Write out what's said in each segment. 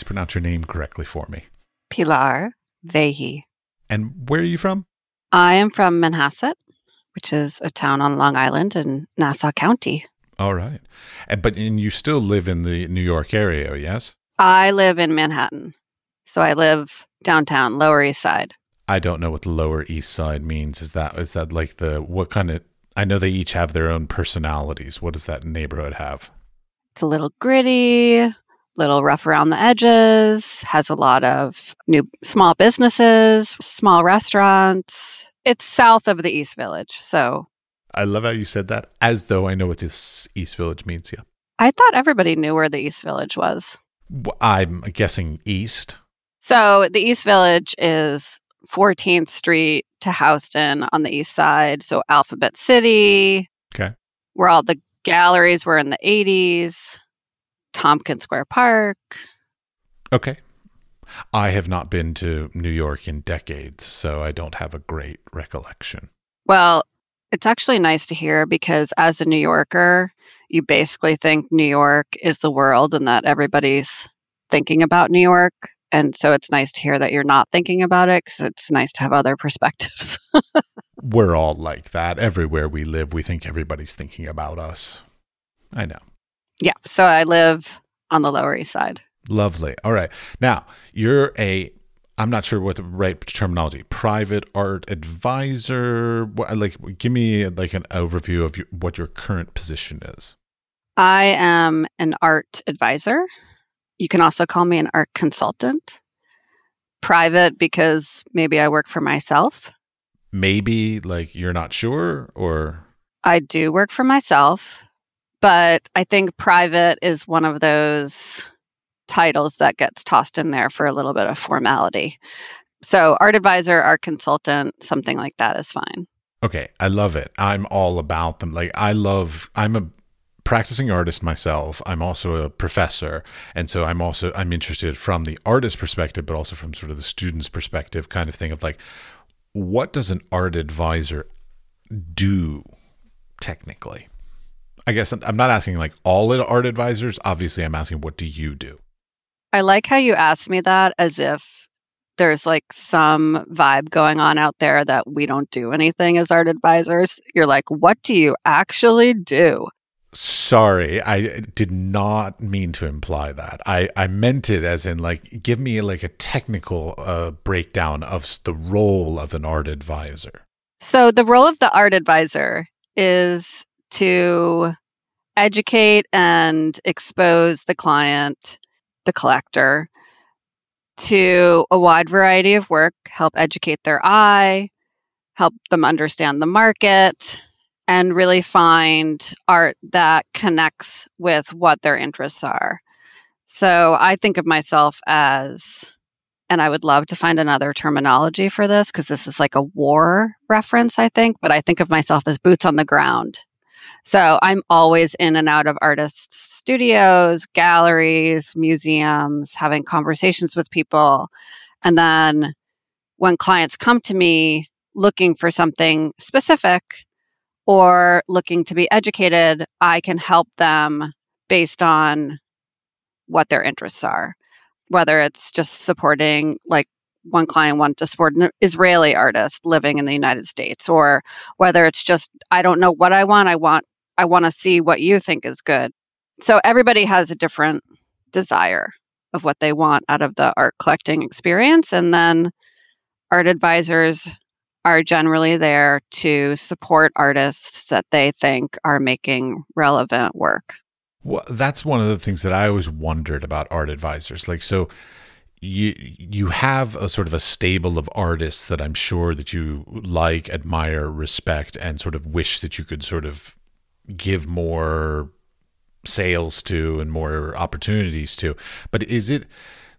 please pronounce your name correctly for me? Pilar Vahey. And where are you from? I am from Manhasset, which is a town on Long Island in Nassau County. All right. And, but and you still live in the New York area, yes? I live in Manhattan. So I live downtown, Lower East Side. I don't know what the Lower East Side means. Is that is that like the what kind of I know they each have their own personalities. What does that neighborhood have? It's a little gritty, little rough around the edges, has a lot of new small businesses, small restaurants. It's south of the East Village. So I love how you said that as though I know what this East Village means. Yeah. I thought everybody knew where the East Village was. I'm guessing east. So the East Village is 14th Street to Houston on the east side. So Alphabet City. Okay. Where all the galleries were in the 80s. Tompkins Square Park. Okay. I have not been to New York in decades, so I don't have a great recollection. Well, it's actually nice to hear because as a New Yorker, you basically think New York is the world and that everybody's thinking about New York. And so it's nice to hear that you're not thinking about it because it's nice to have other perspectives. We're all like that. Everywhere we live, we think everybody's thinking about us. I know. Yeah. So I live on the Lower East Side. Lovely. All right. Now, you're a I'm not sure what the right terminology. Private art advisor. What, like, give me like an overview of your, what your current position is. I am an art advisor. You can also call me an art consultant. Private because maybe I work for myself. Maybe like you're not sure, or I do work for myself, but I think private is one of those titles that gets tossed in there for a little bit of formality. So, art advisor, art consultant, something like that is fine. Okay, I love it. I'm all about them. Like, I love, I'm a practicing artist myself. I'm also a professor. And so I'm also, I'm interested from the artist perspective, but also from sort of the student's perspective kind of thing of like, what does an art advisor do technically? I guess I'm not asking like all art advisors. Obviously, I'm asking what do you do? I like how you asked me that as if there's like some vibe going on out there that we don't do anything as art advisors. You're like, what do you actually do? Sorry, I did not mean to imply that. I, I meant it as in like give me like a technical uh, breakdown of the role of an art advisor. So the role of the art advisor is to educate and expose the client the collector to a wide variety of work, help educate their eye, help them understand the market, and really find art that connects with what their interests are. So I think of myself as, and I would love to find another terminology for this because this is like a war reference, I think, but I think of myself as boots on the ground. So I'm always in and out of artists' studios, galleries, museums, having conversations with people. And then when clients come to me looking for something specific or looking to be educated, I can help them based on what their interests are. Whether it's just supporting like one client wanted to support an Israeli artist living in the United States, or whether it's just, I don't know what I want. I want I want to see what you think is good. So everybody has a different desire of what they want out of the art collecting experience. And then art advisors are generally there to support artists that they think are making relevant work. Well, that's one of the things that I always wondered about art advisors. Like, so you you have a sort of a stable of artists that I'm sure that you like, admire, respect, and sort of wish that you could sort of give more sales to and more opportunities to. But is it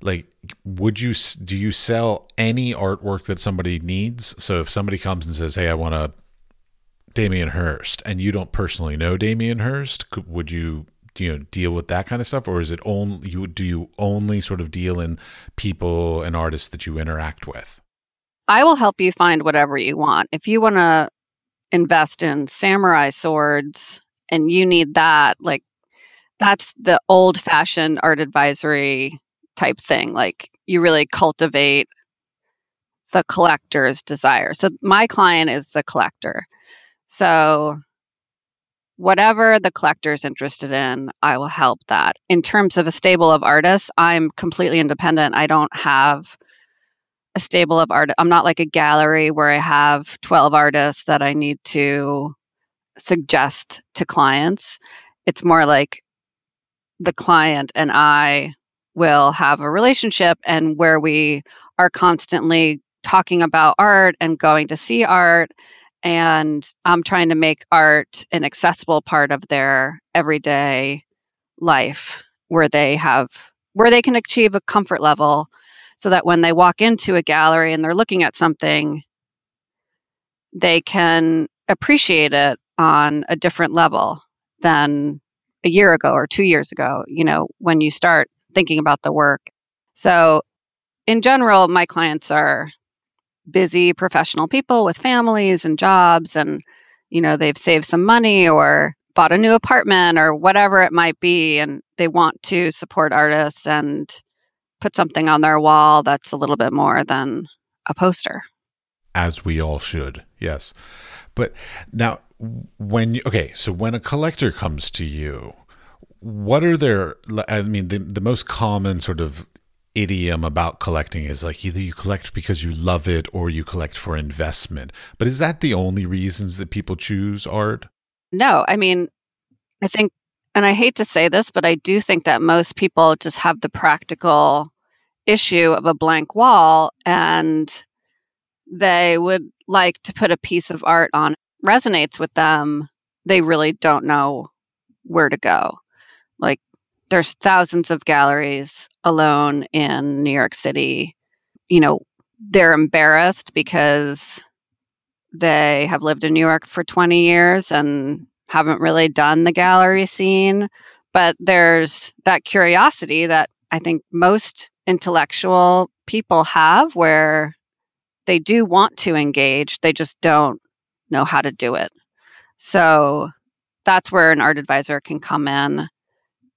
like would you do you sell any artwork that somebody needs? So if somebody comes and says, "Hey, I want a Damien Hirst," and you don't personally know Damien Hirst, would you you know deal with that kind of stuff, or is it only you do you only sort of deal in people and artists that you interact with? I will help you find whatever you want. If you want to invest in samurai swords and you need that like that's the old fashioned art advisory type thing. Like you really cultivate the collector's desire. So my client is the collector. So whatever the collector is interested in, I will help that. In terms of a stable of artists, I'm completely independent. I don't have a stable of art. I'm not like a gallery where I have 12 artists that I need to suggest to clients. It's more like the client and I will have a relationship and where we are constantly talking about art and going to see art and I'm trying to make art an accessible part of their everyday life where they have where they can achieve a comfort level so that when they walk into a gallery and they're looking at something they can appreciate it on a different level than a year ago or 2 years ago you know when you start thinking about the work. So in general my clients are busy professional people with families and jobs and you know they've saved some money or bought a new apartment or whatever it might be and they want to support artists and put something on their wall that's a little bit more than a poster as we all should yes but now when you okay so when a collector comes to you what are their i mean the, the most common sort of idiom about collecting is like either you collect because you love it or you collect for investment. But is that the only reasons that people choose art? No, I mean, I think, and I hate to say this, but I do think that most people just have the practical issue of a blank wall and they would like to put a piece of art on resonates with them. They really don't know where to go. Like there's thousands of galleries alone in New York City. You know, they're embarrassed because they have lived in New York for 20 years and haven't really done the gallery scene. But there's that curiosity that I think most intellectual people have where they do want to engage, they just don't know how to do it. So that's where an art advisor can come in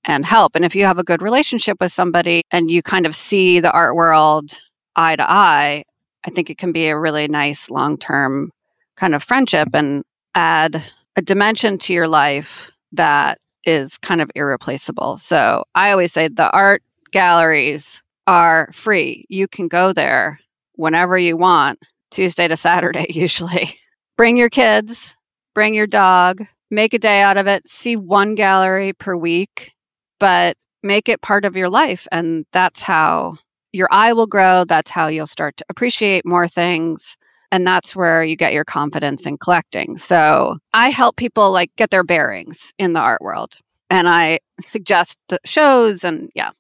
and help. And if you have a good relationship with somebody and you kind of see the art world eye to eye, I think it can be a really nice long term kind of friendship and add a dimension to your life that is kind of irreplaceable. So I always say the art galleries are free. You can go there whenever you want, Tuesday to Saturday, usually. bring your kids, bring your dog, make a day out of it, see one gallery per week but make it part of your life. And that's how your eye will grow. That's how you'll start to appreciate more things. And that's where you get your confidence in collecting. So I help people like get their bearings in the art world. And I suggest the shows and yeah.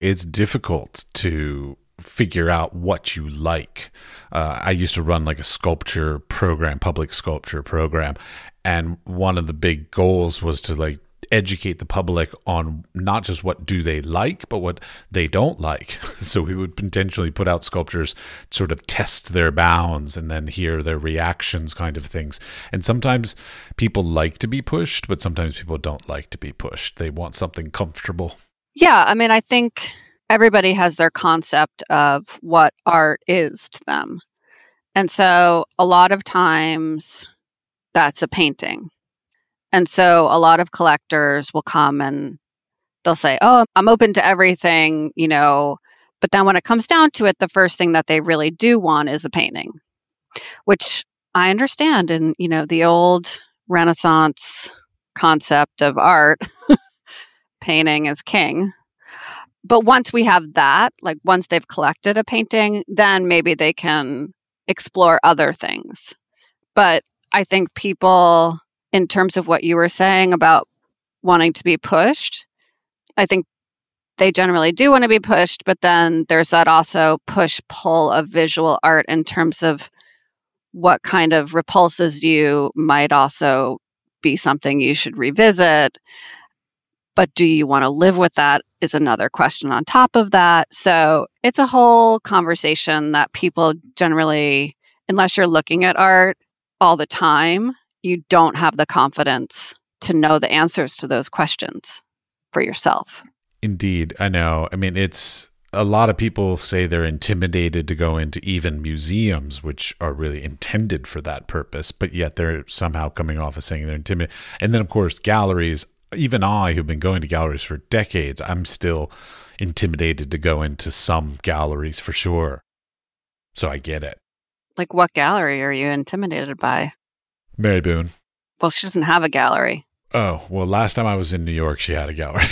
It's difficult to figure out what you like. Uh, I used to run like a sculpture program, public sculpture program, and one of the big goals was to like educate the public on not just what do they like, but what they don't like. So we would potentially put out sculptures, sort of test their bounds and then hear their reactions, kind of things. And sometimes people like to be pushed, but sometimes people don't like to be pushed. They want something comfortable. Yeah. I mean, I think everybody has their concept of what art is to them. And so a lot of times that's a painting and so a lot of collectors will come and they'll say, Oh, I'm open to everything, you know. But then when it comes down to it, the first thing that they really do want is a painting, which I understand. And, you know, the old Renaissance concept of art, painting is king. But once we have that, like once they've collected a painting, then maybe they can explore other things. But I think people in terms of what you were saying about wanting to be pushed. I think they generally do want to be pushed, but then there's that also push pull of visual art in terms of what kind of repulses you might also be something you should revisit. But do you want to live with that? Is another question on top of that. So it's a whole conversation that people generally, unless you're looking at art all the time, you don't have the confidence to know the answers to those questions for yourself. Indeed, I know. I mean, it's a lot of people say they're intimidated to go into even museums, which are really intended for that purpose, but yet they're somehow coming off as saying they're intimidated. And then, of course, galleries. Even I, who've been going to galleries for decades, I'm still intimidated to go into some galleries for sure. So I get it. Like, what gallery are you intimidated by? Mary Boone. Well, she doesn't have a gallery. Oh, well, last time I was in New York, she had a gallery.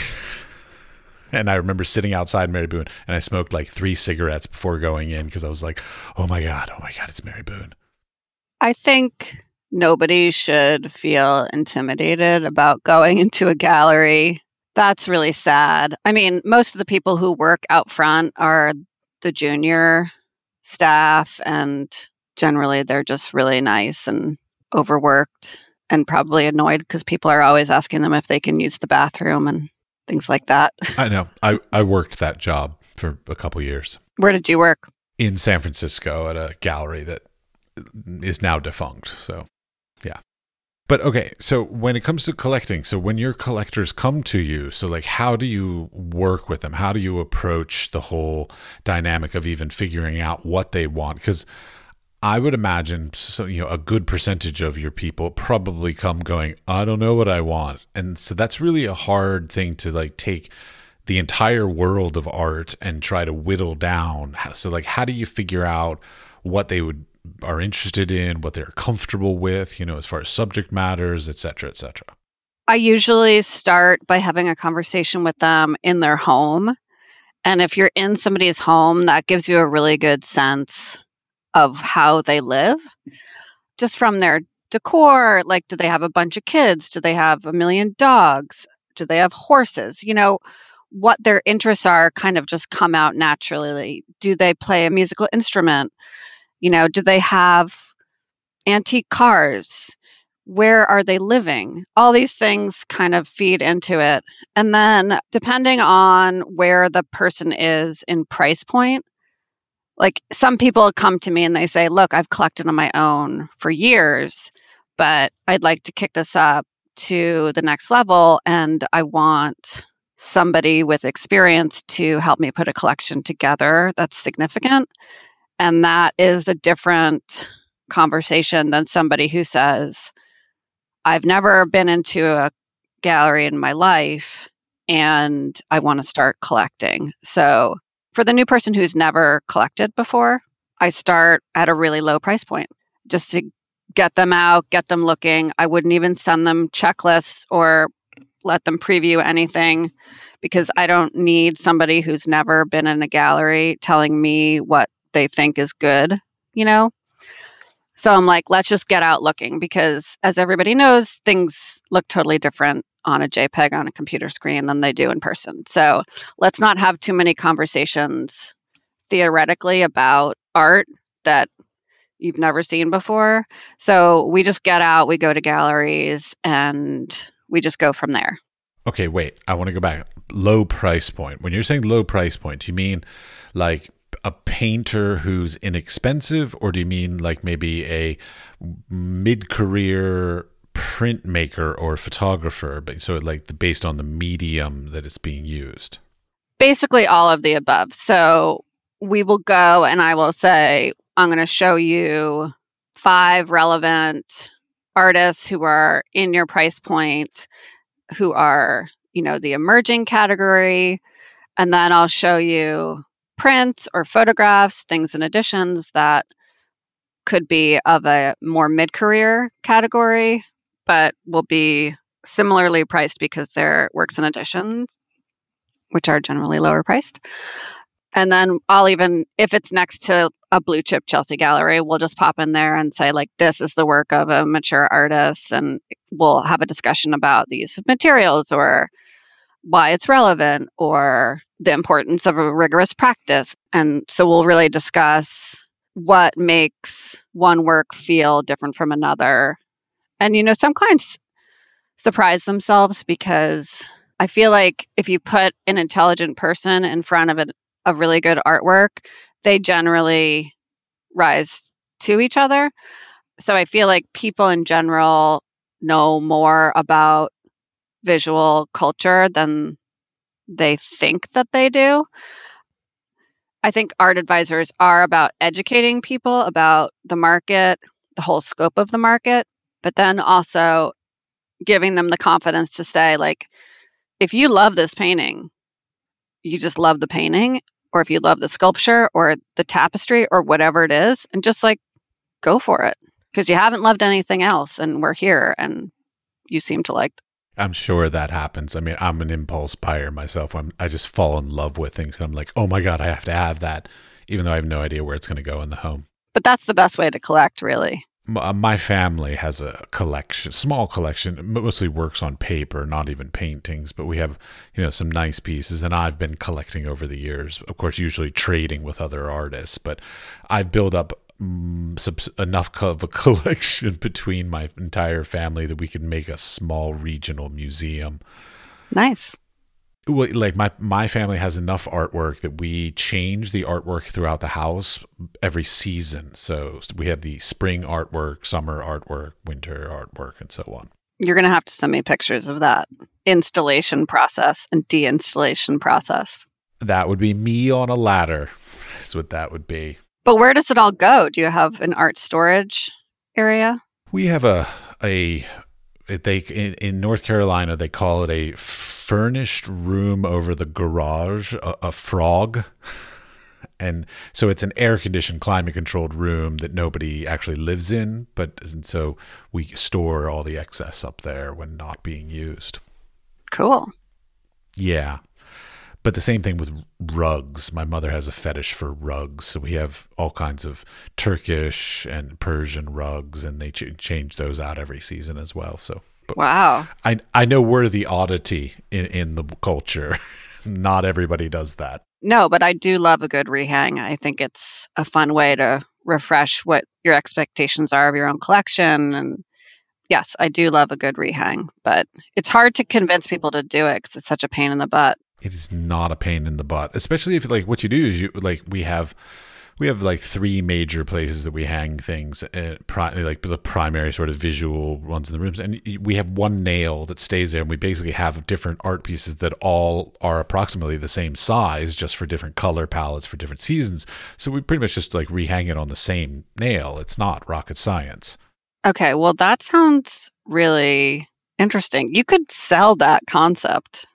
and I remember sitting outside Mary Boone and I smoked like three cigarettes before going in because I was like, oh my God, oh my God, it's Mary Boone. I think nobody should feel intimidated about going into a gallery. That's really sad. I mean, most of the people who work out front are the junior staff, and generally they're just really nice and overworked and probably annoyed because people are always asking them if they can use the bathroom and things like that. I know. I, I worked that job for a couple years. Where did you work? In San Francisco at a gallery that is now defunct. So, yeah. But okay, so when it comes to collecting, so when your collectors come to you, so like how do you work with them? How do you approach the whole dynamic of even figuring out what they want? Because I would imagine so you know a good percentage of your people probably come going, I don't know what I want. And so that's really a hard thing to like take the entire world of art and try to whittle down. So like how do you figure out what they would are interested in, what they're comfortable with, you know, as far as subject matters, et cetera, et cetera? I usually start by having a conversation with them in their home. And if you're in somebody's home, that gives you a really good sense of how they live, just from their decor. Like, do they have a bunch of kids? Do they have a million dogs? Do they have horses? You know, what their interests are kind of just come out naturally. Do they play a musical instrument? You know, do they have antique cars? Where are they living? All these things kind of feed into it. And then, depending on where the person is in price point, like some people come to me and they say, Look, I've collected on my own for years, but I'd like to kick this up to the next level. And I want somebody with experience to help me put a collection together that's significant. And that is a different conversation than somebody who says, I've never been into a gallery in my life and I want to start collecting. So for the new person who's never collected before, I start at a really low price point just to get them out, get them looking. I wouldn't even send them checklists or let them preview anything because I don't need somebody who's never been in a gallery telling me what they think is good, you know? So I'm like, let's just get out looking because as everybody knows, things look totally different on a JPEG on a computer screen than they do in person. So let's not have too many conversations theoretically about art that you've never seen before. So we just get out, we go to galleries, and we just go from there. Okay, wait. I want to go back. Low price point. When you're saying low price point, do you mean like a painter who's inexpensive, or do you mean like maybe a mid career printmaker or photographer, but so like based on the medium that it's being used? Basically, all of the above. So we will go and I will say, I'm going to show you five relevant artists who are in your price point, who are, you know, the emerging category. And then I'll show you prints or photographs, things and editions that could be of a more mid career category but will be similarly priced because they're works and editions, which are generally lower priced. And then I'll even, if it's next to a blue chip Chelsea gallery, we'll just pop in there and say, like, this is the work of a mature artist. And we'll have a discussion about the use of materials or why it's relevant or the importance of a rigorous practice. And so we'll really discuss what makes one work feel different from another and, you know, some clients surprise themselves because I feel like if you put an intelligent person in front of a, a really good artwork, they generally rise to each other. So I feel like people in general know more about visual culture than they think that they do. I think art advisors are about educating people about the market, the whole scope of the market, but then also giving them the confidence to say, like, if you love this painting, you just love the painting, or if you love the sculpture or the tapestry or whatever it is, and just like go for it because you haven't loved anything else. And we're here and you seem to like. I'm sure that happens. I mean, I'm an impulse buyer myself. I'm, I just fall in love with things. And I'm like, oh my God, I have to have that, even though I have no idea where it's going to go in the home. But that's the best way to collect, really. Uh, my family has a collection, small collection, mostly works on paper, not even paintings, but we have, you know, some nice pieces and I've been collecting over the years. Of course, usually trading with other artists, but I've built up mm, enough of a collection between my entire family that we could make a small regional museum. Nice well, like my my family has enough artwork that we change the artwork throughout the house every season. So we have the spring artwork, summer artwork, winter artwork, and so on. You're going to have to send me pictures of that installation process and deinstallation process. That would be me on a ladder. Is what that would be. But where does it all go? Do you have an art storage area? We have a a they in, in North Carolina they call it a furnished room over the garage, a, a frog. and so it's an air conditioned climate controlled room that nobody actually lives in but so we store all the excess up there when not being used. Cool. Yeah but the same thing with rugs my mother has a fetish for rugs so we have all kinds of turkish and persian rugs and they ch- change those out every season as well so but wow. I I know we're the oddity in, in the culture. Not everybody does that. No, but I do love a good rehang. I think it's a fun way to refresh what your expectations are of your own collection. And yes, I do love a good rehang, but it's hard to convince people to do it because it's such a pain in the butt. It is not a pain in the butt, especially if like what you do is you like we have we have like three major places that we hang things, uh, pri- like the primary sort of visual ones in the rooms, and we have one nail that stays there, and we basically have different art pieces that all are approximately the same size, just for different color palettes for different seasons. So we pretty much just like rehang it on the same nail. It's not rocket science. Okay, well that sounds really interesting. You could sell that concept.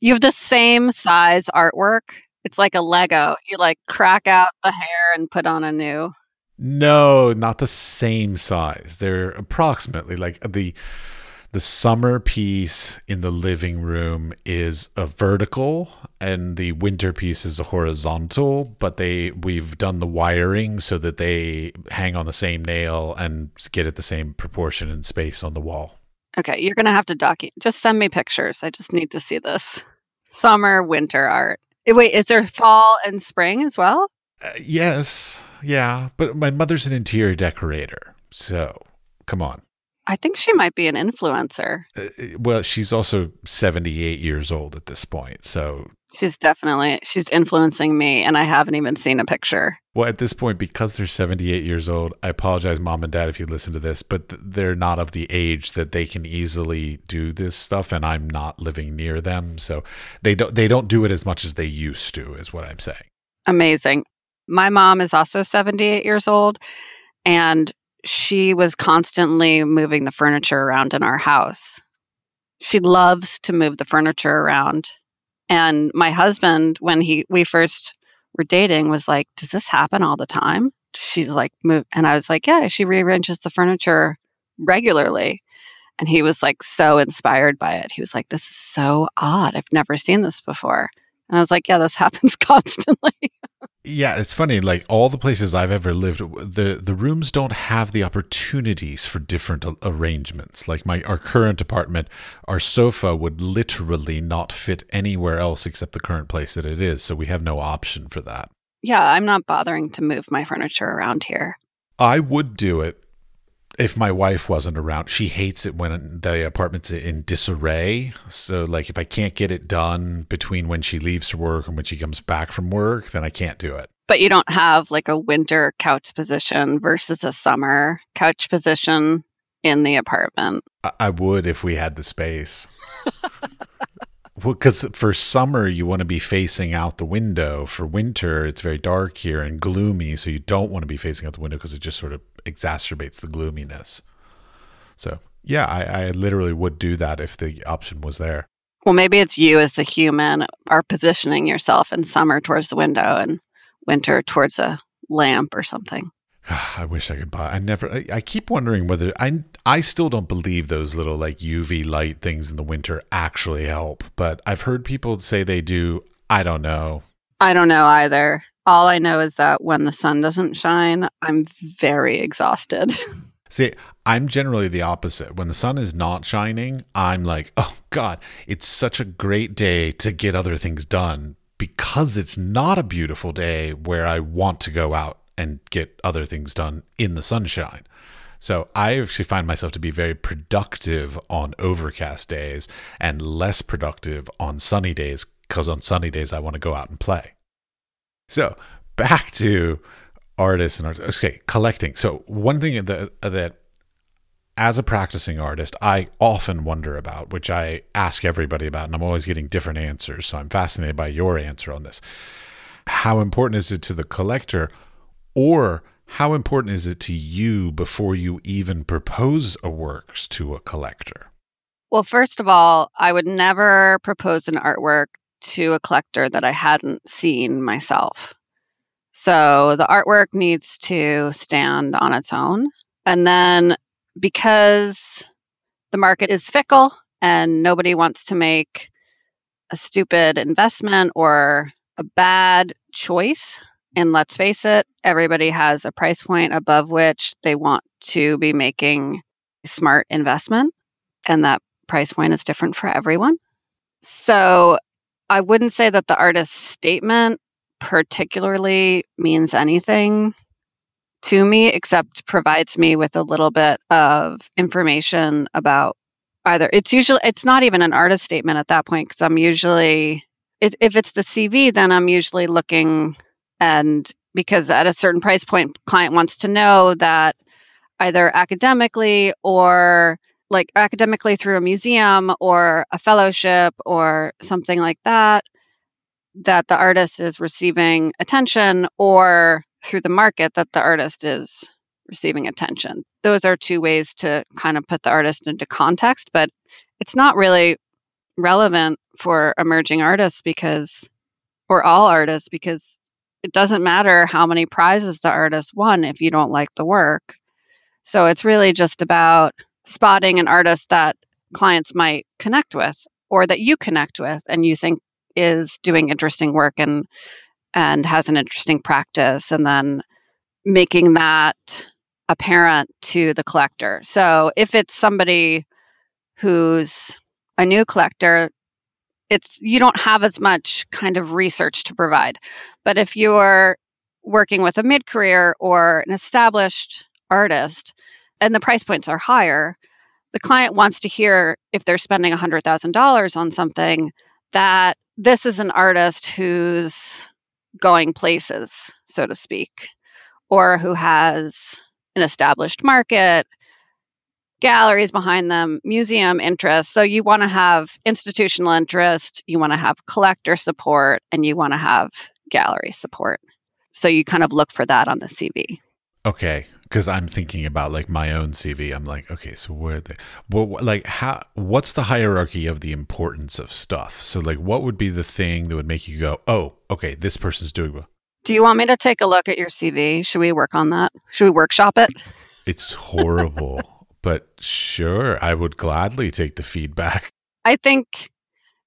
You have the same size artwork it's like a Lego. You like crack out the hair and put on a new. No, not the same size. They're approximately like uh, the the summer piece in the living room is a vertical and the winter piece is a horizontal, but they we've done the wiring so that they hang on the same nail and get at the same proportion and space on the wall. Okay, you're going to have to document. Just send me pictures. I just need to see this. Summer winter art. Eh, wait, is there fall and spring as well? Uh, yes, yeah, but my mother's an interior decorator, so come on. I think she might be an influencer. Uh, uh well, she's also 78 years old at this point, so She's definitely she's influencing me and I haven't even seen a picture. Well, at this point because they're 78 years old, I apologize mom and dad if you listen to this, but they're not of the age that they can easily do this stuff and I'm not living near them, so they don't they don't do it as much as they used to is what I'm saying. Amazing. My mom is also 78 years old and she was constantly moving the furniture around in our house. She loves to move the furniture around and my husband, when he we first were dating, was like, "Does this happen all the time?" She's like, "Move," and I was like, "Yeah." She rearranges the furniture regularly, and he was like so inspired by it. He was like, "This is so odd. I've never seen this before." And I was like, "Yeah, this happens constantly." Yeah, it's funny. Like all the places I've ever lived, the the rooms don't have the opportunities for different arrangements. Like my our current apartment, our sofa would literally not fit anywhere else except the current place that it is. So we have no option for that. Yeah, I'm not bothering to move my furniture around here. I would do it if my wife wasn't around. She hates it when the apartment's in disarray. So, like, if I can't get it done between when she leaves work and when she comes back from work, then I can't do it. But you don't have like a winter couch position versus a summer couch position in the apartment. I, I would if we had the space. Well, because for summer you want to be facing out the window. For winter, it's very dark here and gloomy, so you don't want to be facing out the window because it just sort of exacerbates the gloominess. So yeah, I, I literally would do that if the option was there. Well, maybe it's you as the human are positioning yourself in summer towards the window and winter towards a lamp or something. I wish I could buy. I never. I, I, keep wondering whether I. I still don't believe those little like UV light things in the winter actually help. But I've heard people say they do. I don't know. I don't know either. All I know is that when the sun doesn't shine, I'm very exhausted. See, I'm generally the opposite. When the sun is not shining, I'm like, oh God, it's such a great day to get other things done because it's not a beautiful day where I want to go out and get other things done in the sunshine. So I actually find myself to be very productive on overcast days and less productive on sunny days because on sunny days I want to go out and play. So back to artists and artists. Okay, collecting. So one thing that that as a practicing artist, I often wonder about, which I ask everybody about, and I'm always getting different answers. So I'm fascinated by your answer on this. How important is it to the collector, or how important is it to you before you even propose a works to a collector? Well, first of all, I would never propose an artwork to a collector that I hadn't seen myself. So the artwork needs to stand on its own. And then because the market is fickle and nobody wants to make a stupid investment or a bad choice, and let's face it, everybody has a price point above which they want to be making smart investment. And that price point is different for everyone. So I wouldn't say that the artist's statement particularly means anything to me except provides me with a little bit of information about either it's usually it's not even an artist statement at that point because i'm usually if it's the cv then i'm usually looking and because at a certain price point client wants to know that either academically or like academically through a museum or a fellowship or something like that that the artist is receiving attention or through the market that the artist is receiving attention. Those are two ways to kind of put the artist into context, but it's not really relevant for emerging artists because, or all artists, because it doesn't matter how many prizes the artist won if you don't like the work. So it's really just about spotting an artist that clients might connect with or that you connect with and you think is doing interesting work and and has an interesting practice and then making that apparent to the collector. So if it's somebody who's a new collector, it's you don't have as much kind of research to provide. But if you're working with a mid-career or an established artist and the price points are higher, the client wants to hear if they're spending $100,000 on something that this is an artist who's going places, so to speak, or who has an established market, galleries behind them, museum interest. So you want to have institutional interest, you want to have collector support, and you want to have gallery support. So you kind of look for that on the CV. Okay, because I'm thinking about like my own CV. I'm like, okay, so where the well, like how what's the hierarchy of the importance of stuff? So like, what would be the thing that would make you go, oh, okay, this person's doing well. Do you want me to take a look at your CV? Should we work on that? Should we workshop it? It's horrible, but sure, I would gladly take the feedback. I think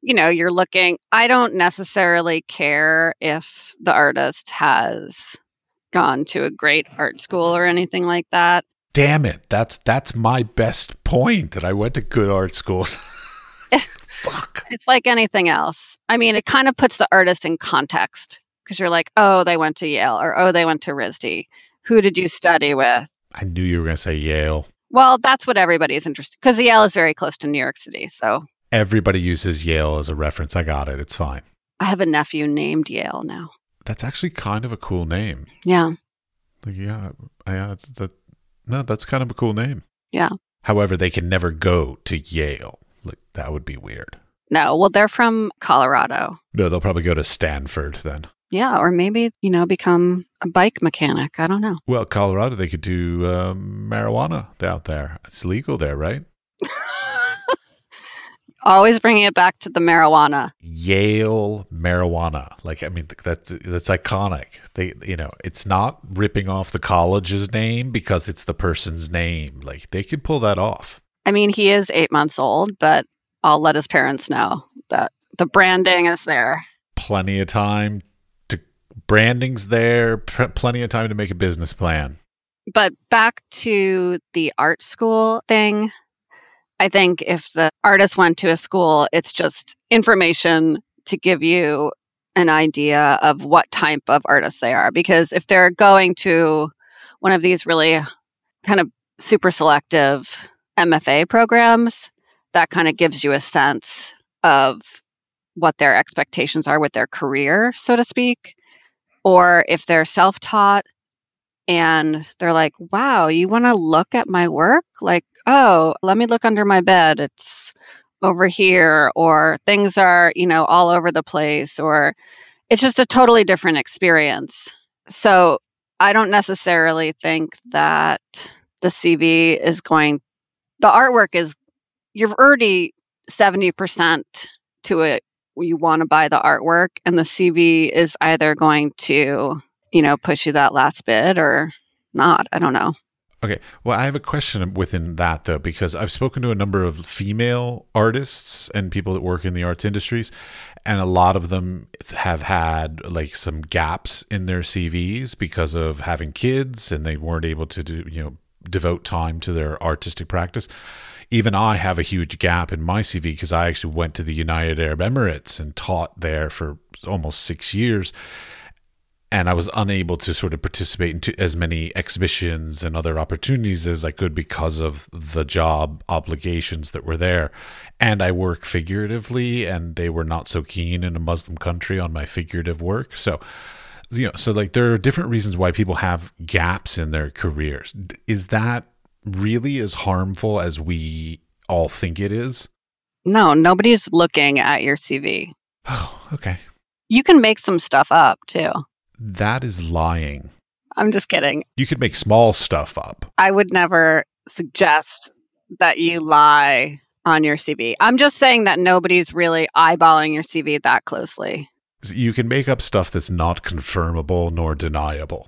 you know, you're looking, I don't necessarily care if the artist has gone to a great art school or anything like that. Damn it. That's that's my best point that I went to good art schools. Fuck. It's like anything else. I mean, it kind of puts the artist in context because you're like, oh, they went to Yale or oh, they went to RISD. Who did you study with? I knew you were going to say Yale. Well, that's what everybody's interested because Yale is very close to New York City. So everybody uses Yale as a reference. I got it. It's fine. I have a nephew named Yale now that's actually kind of a cool name. Yeah. Like, yeah, yeah, that no, that's kind of a cool name. Yeah. However, they can never go to Yale. Like that would be weird. No, well, they're from Colorado. No, they'll probably go to Stanford then. Yeah, or maybe, you know, become a bike mechanic. I don't know. Well, Colorado, they could do um, marijuana out there. It's legal there, right? Always bringing it back to the marijuana. Yale marijuana. Like I mean that's that's iconic. They you know, it's not ripping off the college's name because it's the person's name. Like they could pull that off. I mean, he is 8 months old, but I'll let his parents know that the branding is there. Plenty of time branding's there, pr- plenty of time to make a business plan. But back to the art school thing, I think if the artist went to a school, it's just information to give you an idea of what type of artist they are. Because if they're going to one of these really kind of super selective MFA programs, that kind of gives you a sense of what their expectations are with their career, so to speak. Or if they're self taught, and they're like, wow, you want to look at my work? Like, oh, let me look under my bed. It's over here, or things are, you know, all over the place, or it's just a totally different experience. So I don't necessarily think that the CV is going, the artwork is, you're already 70% to it. You want to buy the artwork, and the CV is either going to you know, push you that last bit or not. I don't know. Okay. Well, I have a question within that though, because I've spoken to a number of female artists and people that work in the arts industries, and a lot of them have had like some gaps in their CVs because of having kids and they weren't able to do, you know, devote time to their artistic practice. Even I have a huge gap in my CV because I actually went to the United Arab Emirates and taught there for almost six years and I was unable to sort of participate in as many exhibitions and other opportunities as I could because of the job obligations that were there. And I work figuratively, and they were not so keen in a Muslim country on my figurative work. So, you know, so like there are different reasons why people have gaps in their careers. Is that really as harmful as we all think it is? No, nobody's looking at your CV. Oh, okay. You can make some stuff up too. That is lying. I'm just kidding. You could make small stuff up. I would never suggest that you lie on your CV. I'm just saying that nobody's really eyeballing your CV that closely. You can make up stuff that's not confirmable nor deniable.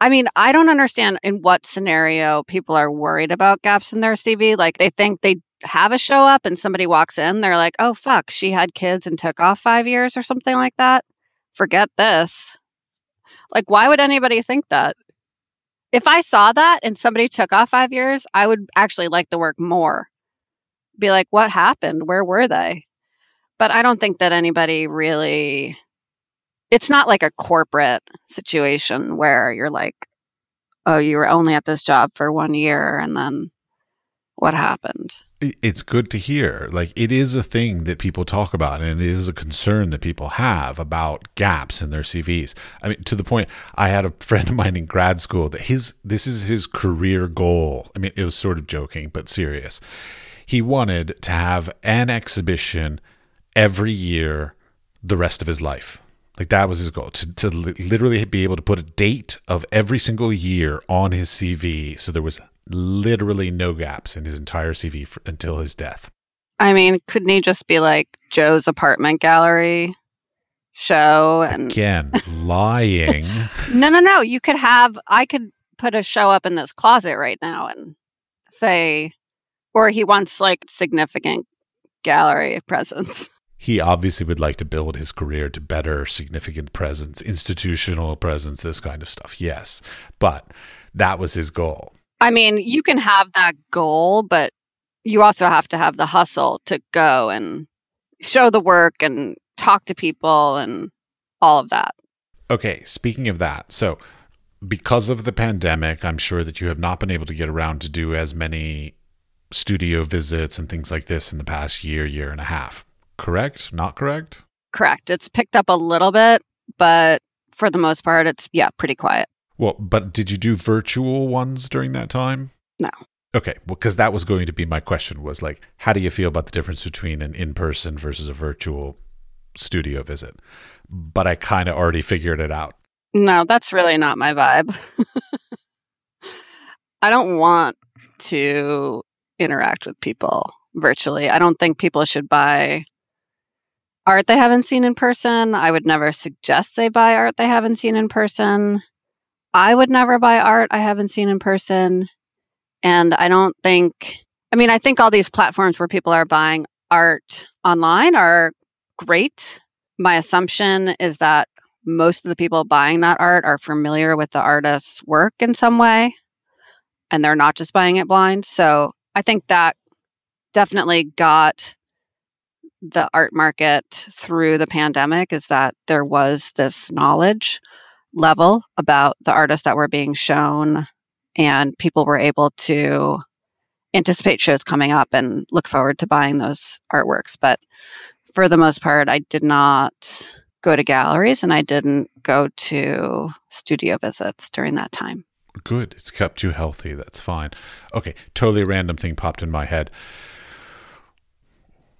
I mean, I don't understand in what scenario people are worried about gaps in their CV. Like they think they have a show up and somebody walks in, they're like, oh, fuck, she had kids and took off five years or something like that. Forget this. Like, why would anybody think that? If I saw that and somebody took off five years, I would actually like the work more. Be like, what happened? Where were they? But I don't think that anybody really, it's not like a corporate situation where you're like, oh, you were only at this job for one year and then what happened? it's good to hear. Like it is a thing that people talk about, and it is a concern that people have about gaps in their CVs. I mean, to the point, I had a friend of mine in grad school that his this is his career goal. I mean, it was sort of joking, but serious. He wanted to have an exhibition every year the rest of his life. Like that was his goal to, to literally be able to put a date of every single year on his CV. So there was literally no gaps in his entire CV for, until his death. I mean, couldn't he just be like Joe's apartment gallery show and again lying? no, no, no. You could have. I could put a show up in this closet right now and say, or he wants like significant gallery presence. He obviously would like to build his career to better significant presence, institutional presence, this kind of stuff. Yes, but that was his goal. I mean, you can have that goal, but you also have to have the hustle to go and show the work and talk to people and all of that. Okay, speaking of that, so because of the pandemic, I'm sure that you have not been able to get around to do as many studio visits and things like this in the past year, year and a half. Correct? Not correct? Correct. It's picked up a little bit, but for the most part, it's, yeah, pretty quiet. Well, but did you do virtual ones during that time? No. Okay, well, because that was going to be my question was like, how do you feel about the difference between an in person versus a virtual studio visit? But I kind of already figured it out. No, that's really not my vibe. I don't want to interact with people virtually. I don't think people should buy art they haven't seen in person. I would never suggest they buy art they haven't seen in person. I would never buy art I haven't seen in person. And I don't think, I mean, I think all these platforms where people are buying art online are great. My assumption is that most of the people buying that art are familiar with the artist's work in some way and they're not just buying it blind. So I think that definitely got the art market through the pandemic is that there was this knowledge level about the artists that were being shown and people were able to anticipate shows coming up and look forward to buying those artworks. But for the most part, I did not go to galleries and I didn't go to studio visits during that time. Good. It's kept you healthy. That's fine. Okay. Totally random thing popped in my head.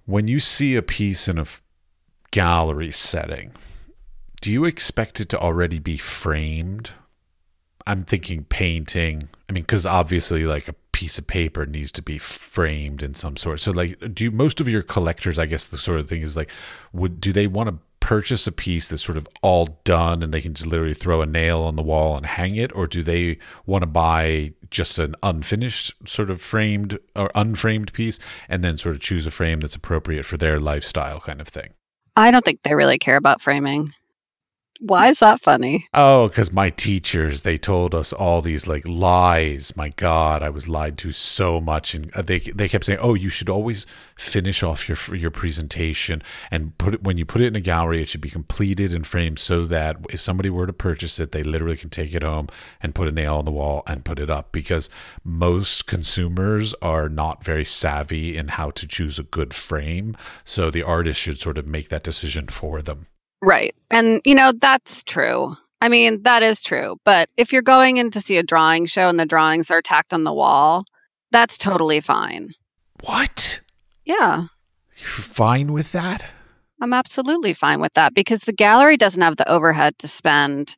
When you see a piece in a gallery setting, do you expect it to already be framed I'm thinking painting. I mean, because obviously, like a piece of paper needs to be framed in some sort. So, like, do most of your collectors? I guess the sort of thing is like, would do they want to purchase a piece that's sort of all done and they can just literally throw a nail on the wall and hang it, or do they want to buy just an unfinished sort of framed or unframed piece and then sort of choose a frame that's appropriate for their lifestyle, kind of thing? I don't think they really care about framing. Why is that funny? Oh, because my teachers they told us all these like lies. My God, I was lied to so much, and uh, they they kept saying, "Oh, you should always finish off your your presentation and put it when you put it in a gallery. It should be completed and framed so that if somebody were to purchase it, they literally can take it home and put a nail on the wall and put it up. Because most consumers are not very savvy in how to choose a good frame, so the artist should sort of make that decision for them. Right. And, you know, that's true. I mean, that is true. But if you're going in to see a drawing show and the drawings are tacked on the wall, that's totally fine. What? Yeah. You're fine with that? I'm absolutely fine with that because the gallery doesn't have the overhead to spend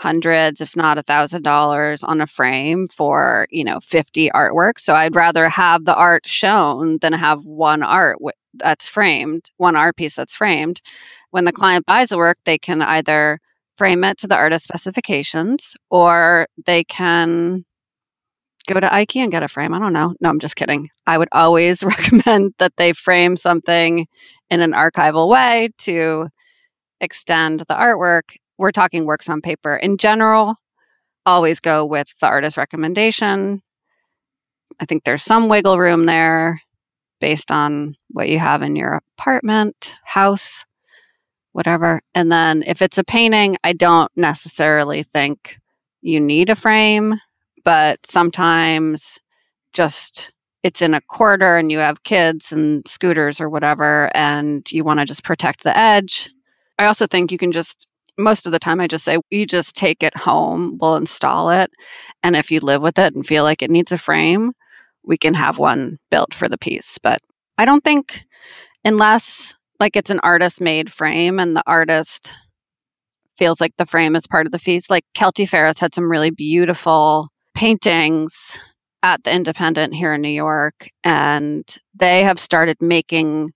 hundreds, if not a thousand dollars on a frame for, you know, 50 artworks. So I'd rather have the art shown than have one art that's framed, one art piece that's framed. When the client buys a work, they can either frame it to the artist specifications or they can go to IKEA and get a frame. I don't know. No, I'm just kidding. I would always recommend that they frame something in an archival way to extend the artwork. We're talking works on paper. In general, always go with the artist recommendation. I think there's some wiggle room there based on what you have in your apartment, house, whatever. And then if it's a painting, I don't necessarily think you need a frame, but sometimes just it's in a quarter and you have kids and scooters or whatever, and you want to just protect the edge. I also think you can just most of the time I just say, you just take it home, we'll install it. And if you live with it and feel like it needs a frame, we can have one built for the piece. But I don't think, unless like it's an artist made frame and the artist feels like the frame is part of the piece, like Keltie Ferris had some really beautiful paintings at the Independent here in New York. And they have started making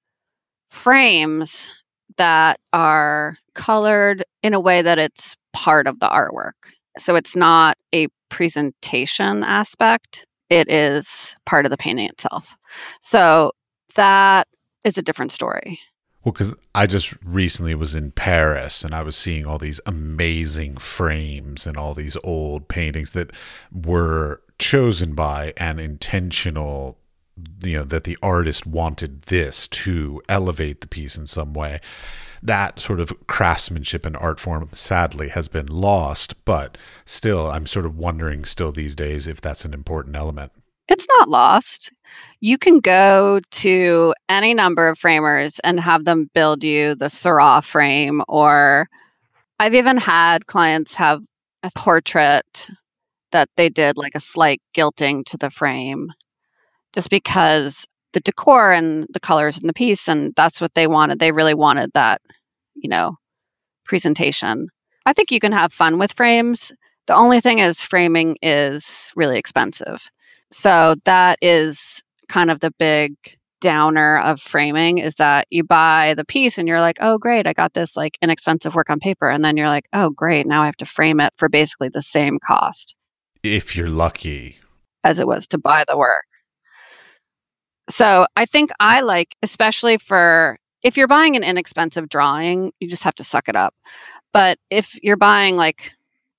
frames that are colored in a way that it's part of the artwork. So it's not a presentation aspect, it is part of the painting itself. So that is a different story. Well, because I just recently was in Paris and I was seeing all these amazing frames and all these old paintings that were chosen by an intentional, you know, that the artist wanted this to elevate the piece in some way. That sort of craftsmanship and art form sadly has been lost but still i'm sort of wondering still these days if that's an important element it's not lost you can go to any number of framers and have them build you the Seurat frame or i've even had clients have a portrait that they did like a slight gilting to the frame just because the decor and the colors in the piece and that's what they wanted. They really wanted that, you know, presentation. I think you can have fun with frames. The only thing is framing is really expensive. So that is kind of the big downer of framing is that you buy the piece and you're like, oh, great, I got this like inexpensive work on paper. And then you're like, oh, great, now I have to frame it for basically the same cost. If you're lucky. As it was to buy the work. So I think I like, especially for if you're buying an inexpensive drawing, you just have to suck it up. But if you're buying like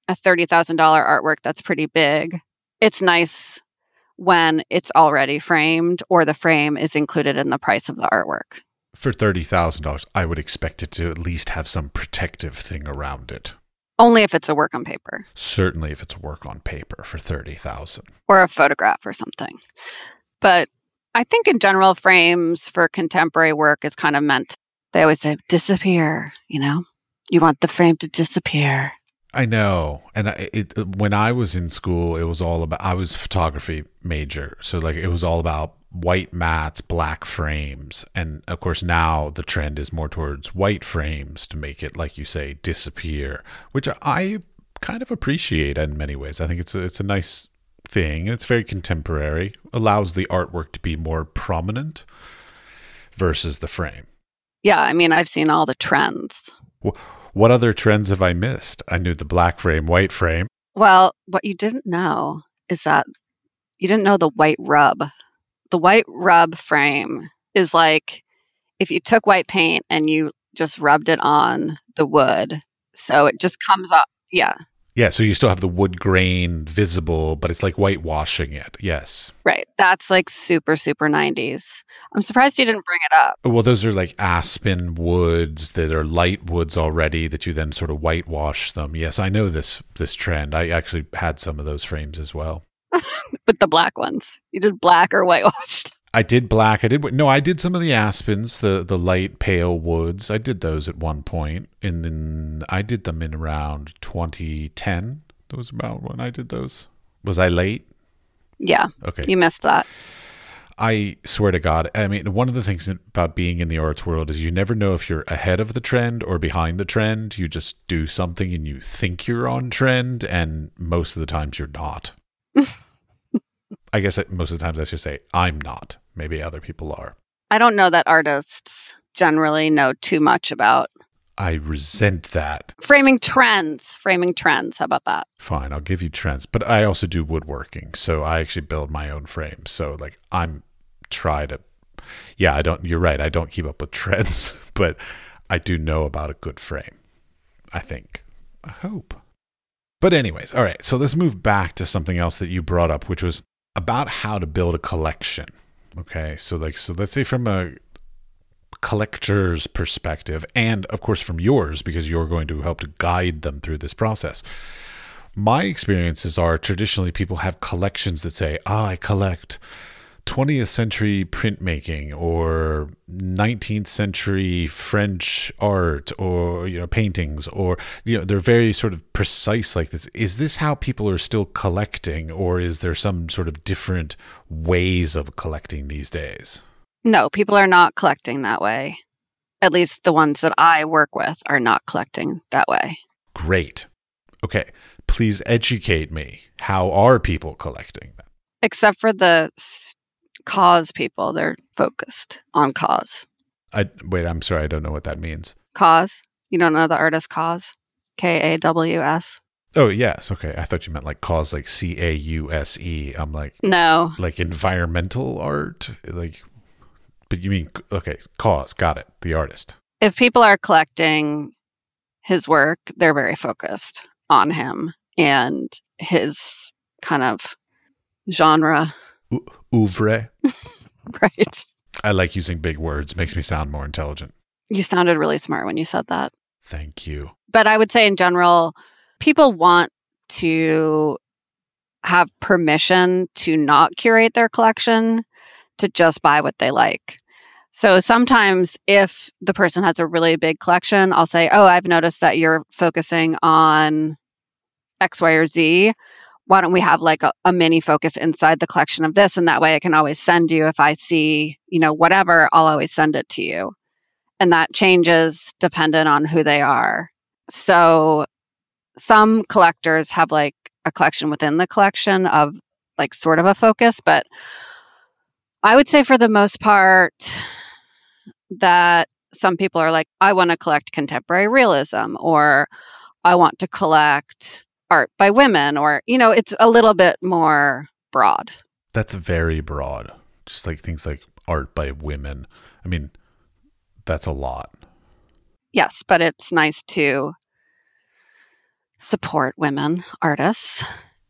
a $30,000 artwork that's pretty big, it's nice when it's already framed or the frame is included in the price of the artwork. For $30,000, I would expect it to at least have some protective thing around it. Only if it's a work on paper. Certainly if it's work on paper for 30,000 or a photograph or something. But I think in general frames for contemporary work is kind of meant they always say disappear, you know? You want the frame to disappear. I know, and I, it, when I was in school, it was all about. I was photography major, so like it was all about white mats, black frames, and of course now the trend is more towards white frames to make it, like you say, disappear, which I kind of appreciate in many ways. I think it's a, it's a nice thing. It's very contemporary, allows the artwork to be more prominent versus the frame. Yeah, I mean, I've seen all the trends. Well, what other trends have I missed? I knew the black frame, white frame. Well, what you didn't know is that you didn't know the white rub. The white rub frame is like if you took white paint and you just rubbed it on the wood. So it just comes up. Yeah. Yeah, so you still have the wood grain visible, but it's like whitewashing it. Yes. Right. That's like super, super 90s. I'm surprised you didn't bring it up. Well, those are like aspen woods that are light woods already that you then sort of whitewash them. Yes, I know this this trend. I actually had some of those frames as well. With the black ones. You did black or whitewashed. I did black. I did no. I did some of the aspens, the the light pale woods. I did those at one point, and then I did them in around 2010. That was about when I did those. Was I late? Yeah. Okay. You missed that. I swear to God. I mean, one of the things about being in the arts world is you never know if you're ahead of the trend or behind the trend. You just do something and you think you're on trend, and most of the times you're not. I guess most of the times I should say I'm not. Maybe other people are. I don't know that artists generally know too much about. I resent that. Framing trends. Framing trends. How about that? Fine, I'll give you trends. But I also do woodworking. So I actually build my own frames. So like I'm try to yeah, I don't you're right. I don't keep up with trends, but I do know about a good frame. I think. I hope. But anyways, all right. So let's move back to something else that you brought up, which was about how to build a collection. Okay, so like so let's say from a collector's perspective and of course from yours because you're going to help to guide them through this process. My experiences are traditionally people have collections that say, oh, I collect 20th century printmaking or 19th century French art or you know paintings or you know they're very sort of precise like this. Is this how people are still collecting or is there some sort of different ways of collecting these days? No people are not collecting that way. At least the ones that I work with are not collecting that way. Great. Okay please educate me. How are people collecting except for the KAWS people. They're focused on KAWS. I wait. I'm sorry. I don't know what that means. KAWS. You don't know the artist KAWS? K A W S. Oh yes, okay. I thought you meant like cause like C A U S E. I'm like no, like environmental art, like. But you mean okay? KAWS, got it. The artist. If people are collecting his work, they're very focused on him and his kind of genre oeuvre. right. I like using big words, makes me sound more intelligent. You sounded really smart when you said that. Thank you. But I would say, in general, people want to have permission to not curate their collection, to just buy what they like. So sometimes, if the person has a really big collection, I'll say, Oh, I've noticed that you're focusing on X, Y, or Z why don't we have like a, a, mini focus inside the collection of this? And that way I can always send you if I see, you know, whatever, I'll always send it to you. And that changes dependent on who they are. So some collectors have like a collection within the collection of like sort of a focus, but I would say for the most part that some people are like, I want to collect contemporary realism or I want to collect art by women or you know it's a little bit more broad. That's very broad. Just like things like art by women. I mean that's a lot. Yes but it's nice to support women artists.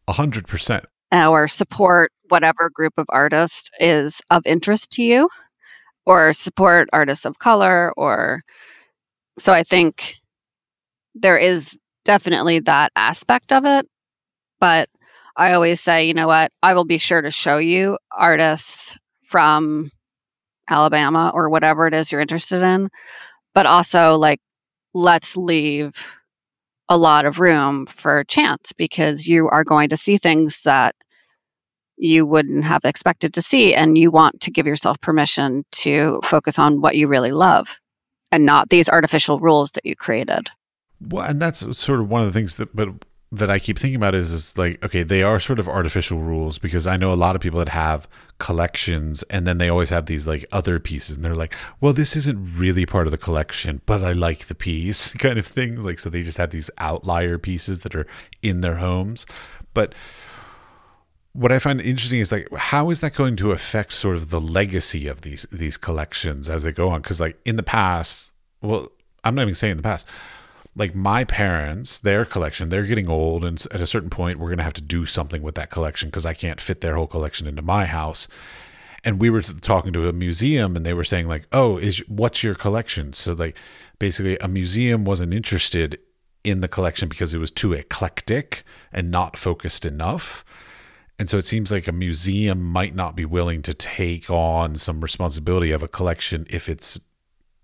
A hundred percent. Or support whatever group of artists is of interest to you or support artists of color or so i think there is definitely that aspect of it. But I always say, you know what? I will be sure to show you artists from Alabama or whatever it is you're interested in. But also, like, let's leave a lot of room for chance because you are going to see things that you wouldn't have expected to see. And you want to give yourself permission to focus on what you really love and not these artificial rules that you created. Well, and that's sort of one of the things that, but that I keep thinking about is, is like, okay, they are sort of artificial rules because I know a lot of people that have collections and then they always have these like other pieces and they're like, well, this isn't really part of the collection, but I like the piece kind of thing. Like, so they just have these outlier pieces that are in their homes. But what I find interesting is like, how is that going to affect sort of the legacy of these, these collections as they go on? Cause like in the past, well, I'm not even saying in the past, like my parents, their collection, they're getting old, and at a certain point, we're to have to do something with that collection because I can't fit their whole collection into my house. And we were talking to a museum, and they were saying like, "Oh, is what's your collection?" So like, basically, a museum wasn't interested in the collection because it was too eclectic and not focused enough. And so it seems like a museum might not be willing to take on some responsibility of a collection if it's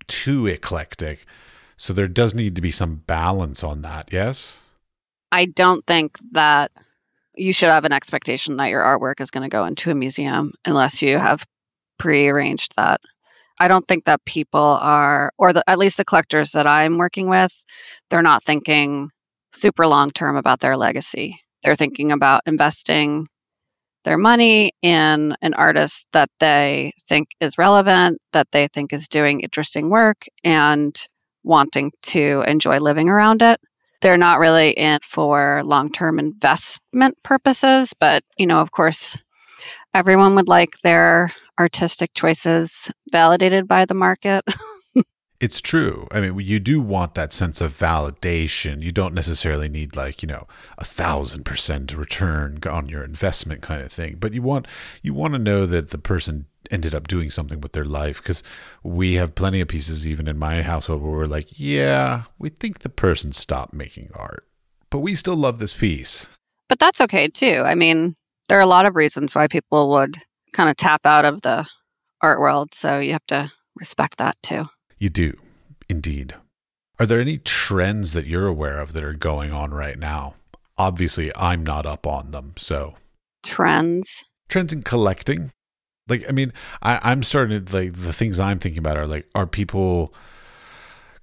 too eclectic so there does need to be some balance on that, yes? I don't think that you should have an expectation that your artwork is going to go into a museum unless you have prearranged that. I don't think that people are, or the, at least the collectors that I'm working with, they're not thinking super long term about their legacy. They're thinking about investing their money in an artist that they think is relevant, that they think is doing interesting work, and wanting to enjoy living around it. They're not really in for long term investment purposes, but, you know, of course, everyone would like their artistic choices validated by the market. it's true. I mean, you do want that sense of validation. You don't necessarily need like you know a thousand percent return on your investment kind of thing, but you want you want to know that the person ended up doing something with their life because we have plenty of pieces even in my household where we're like yeah we think the person stopped making art but we still love this piece. But that's okay too. I mean there are a lot of reasons why people would kind of tap out of the art world so you have to respect that too. You do indeed. Are there any trends that you're aware of that are going on right now? Obviously i'm not up on them so. Trends? Trends in collecting like i mean I, i'm starting to like the things i'm thinking about are like are people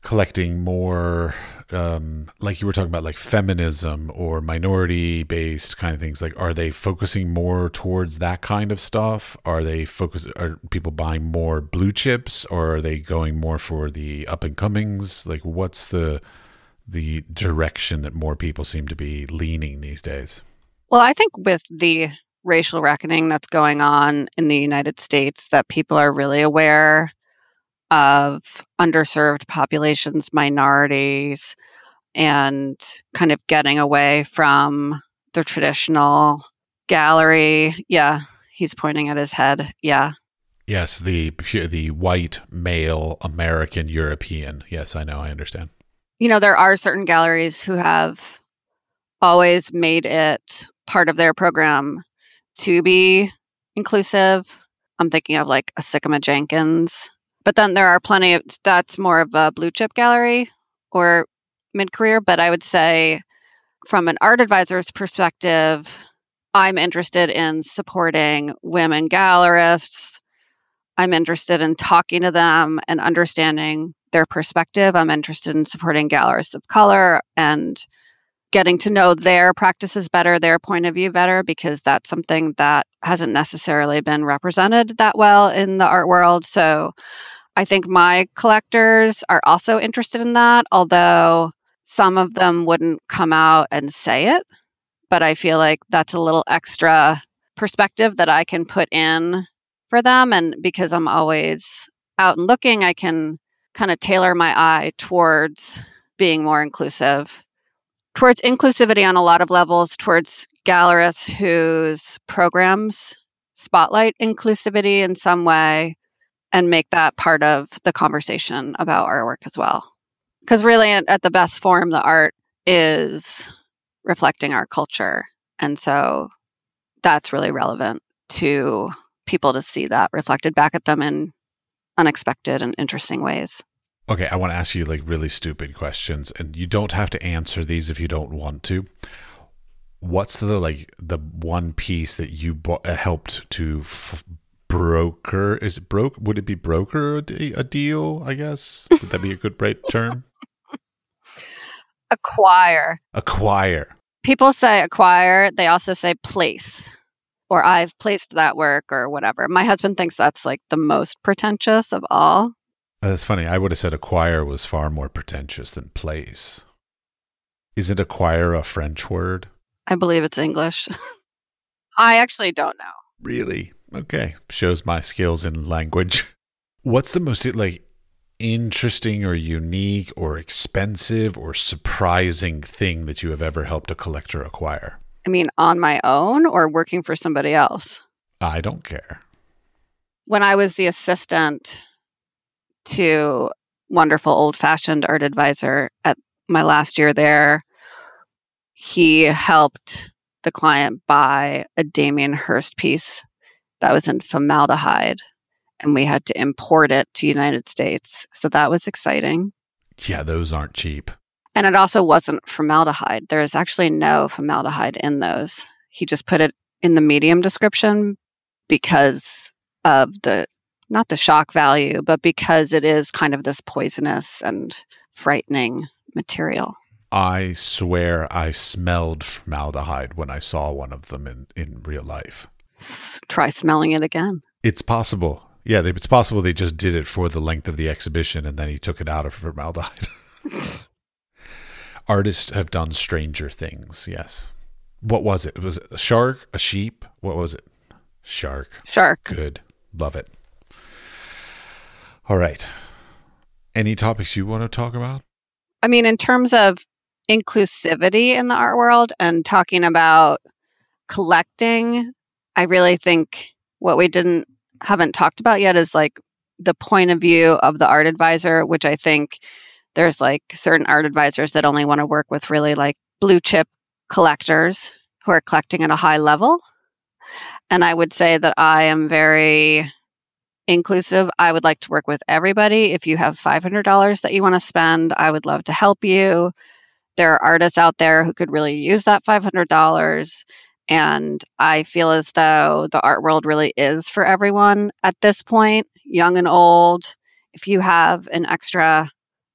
collecting more um like you were talking about like feminism or minority based kind of things? Like are they focusing more towards that kind of stuff? Are they focus are people buying more blue chips or are they going more for the up and comings like what's the the direction that more people seem to be leaning these days? Well i think with the racial reckoning that's going on in the United States that people are really aware of underserved populations, minorities, and kind of getting away from the traditional gallery. Yeah, he's pointing at his head. Yeah. Yes, the the white male American European. Yes, I know, I understand. You know, there are certain galleries who have always made it part of their program to be inclusive. I'm thinking of like a Sikkema Jenkins. But then there are plenty of that's more of a blue chip gallery or mid career. But I would say from an art advisor's perspective, I'm interested in supporting women gallerists. I'm interested in talking to them and understanding their perspective. I'm interested in supporting gallerists of color and getting to know their practices better, their point of view better, because that's something that hasn't necessarily been represented that well in the art world. So I think my collectors are also interested in that, although some of them wouldn't come out and say it. But I feel like that's a little extra perspective that I can put in for them. And because I'm always out and looking, I can kind of tailor my eye towards being more inclusive towards inclusivity on a lot of levels, towards gallerists whose programs spotlight inclusivity in some way and make that part of the conversation about artwork as well. Because really, at the best form, the art is reflecting our culture. And so that's really relevant to people to see that reflected back at them in unexpected and interesting ways. Okay, I want to ask you like really stupid questions, and you don't have to answer these if you don't want to. What's the like the one piece that you bought, uh, helped to f- broker? Is it broke? Would it be broker a, de- a deal? I guess would that be a good right term? Acquire. Acquire. People say acquire. They also say place or I've placed that work or whatever. My husband thinks that's like the most pretentious of all. Uh, That's funny. I would have said acquire was far more pretentious than place. Isn't acquire a French word? I believe it's English. I actually don't know. Really? Okay. Shows my skills in language. What's the most like interesting or unique or expensive or surprising thing that you have ever helped a collector acquire? I mean, on my own or working for somebody else? I don't care. When I was the assistant to wonderful old fashioned art advisor at my last year there. He helped the client buy a Damien Hirst piece that was in formaldehyde and we had to import it to United States. So that was exciting. Yeah, those aren't cheap. And it also wasn't formaldehyde. There is actually no formaldehyde in those. He just put it in the medium description because of the not the shock value, but because it is kind of this poisonous and frightening material. I swear I smelled formaldehyde when I saw one of them in, in real life. try smelling it again. It's possible. Yeah, they, it's possible they just did it for the length of the exhibition and then he took it out of formaldehyde. Artists have done stranger things, yes. What was it? Was it a shark? A sheep? What was it? Shark. Shark. Good. Love it. All right. Any topics you want to talk about? I mean, in terms of inclusivity in the art world and talking about collecting, I really think what we didn't haven't talked about yet is like the point of view of the art advisor, which I think there's like certain art advisors that only want to work with really like blue chip collectors who are collecting at a high level. And I would say that I am very inclusive. I would like to work with everybody. If you have $500 that you want to spend, I would love to help you. There are artists out there who could really use that $500. And I feel as though the art world really is for everyone at this point, young and old. If you have an extra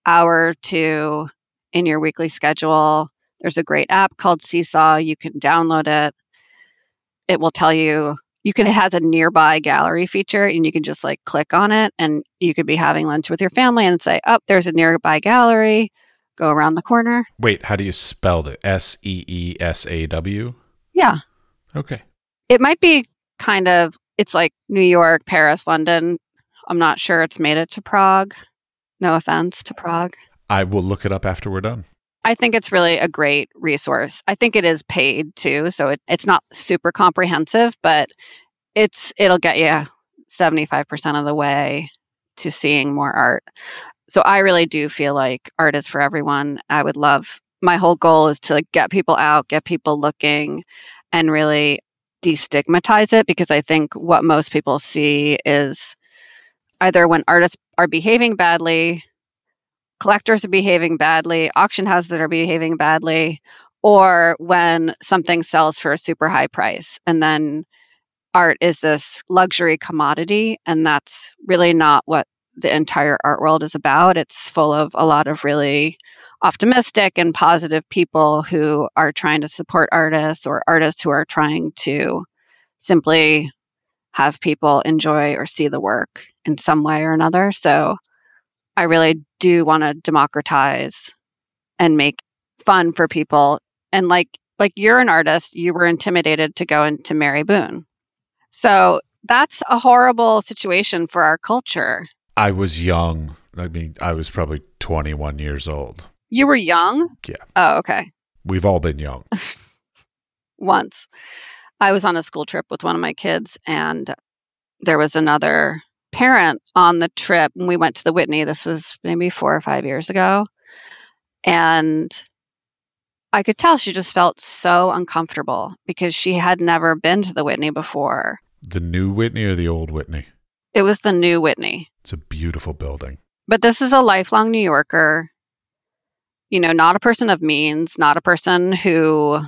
hour to in your weekly schedule, there's a great app called Seesaw. You can download it. It will tell you you can it has a nearby gallery feature and you can just like click on it and you could be having lunch with your family and say, "Oh, there's a nearby gallery." Go around the corner. Wait, how do you spell it? S E E S A W? Yeah. Okay. It might be kind of it's like New York, Paris, London. I'm not sure it's made it to Prague. No offense to Prague. I will look it up after we're done. I think it's really a great resource. I think it is paid too, so it, it's not super comprehensive, but it's it'll get you 75% of the way to seeing more art. So I really do feel like art is for everyone. I would love my whole goal is to like get people out, get people looking and really destigmatize it because I think what most people see is either when artists are behaving badly collectors are behaving badly, auction houses are behaving badly, or when something sells for a super high price and then art is this luxury commodity and that's really not what the entire art world is about. It's full of a lot of really optimistic and positive people who are trying to support artists or artists who are trying to simply have people enjoy or see the work in some way or another. So i really do want to democratize and make fun for people and like like you're an artist you were intimidated to go into mary boone so that's a horrible situation for our culture I was young. I mean, I was probably 21 years old. you were young Yeah. oh okay We've all been young. once i was on a school trip with one of my kids and there was another parent on the trip and we went to the whitney this was maybe four or five years ago and i could tell she just felt so uncomfortable because she had never been to the whitney before The new Whitney or the old Whitney? it was the new whitney It's a beautiful building. but this is a lifelong new yorker you know not a person of means not a person who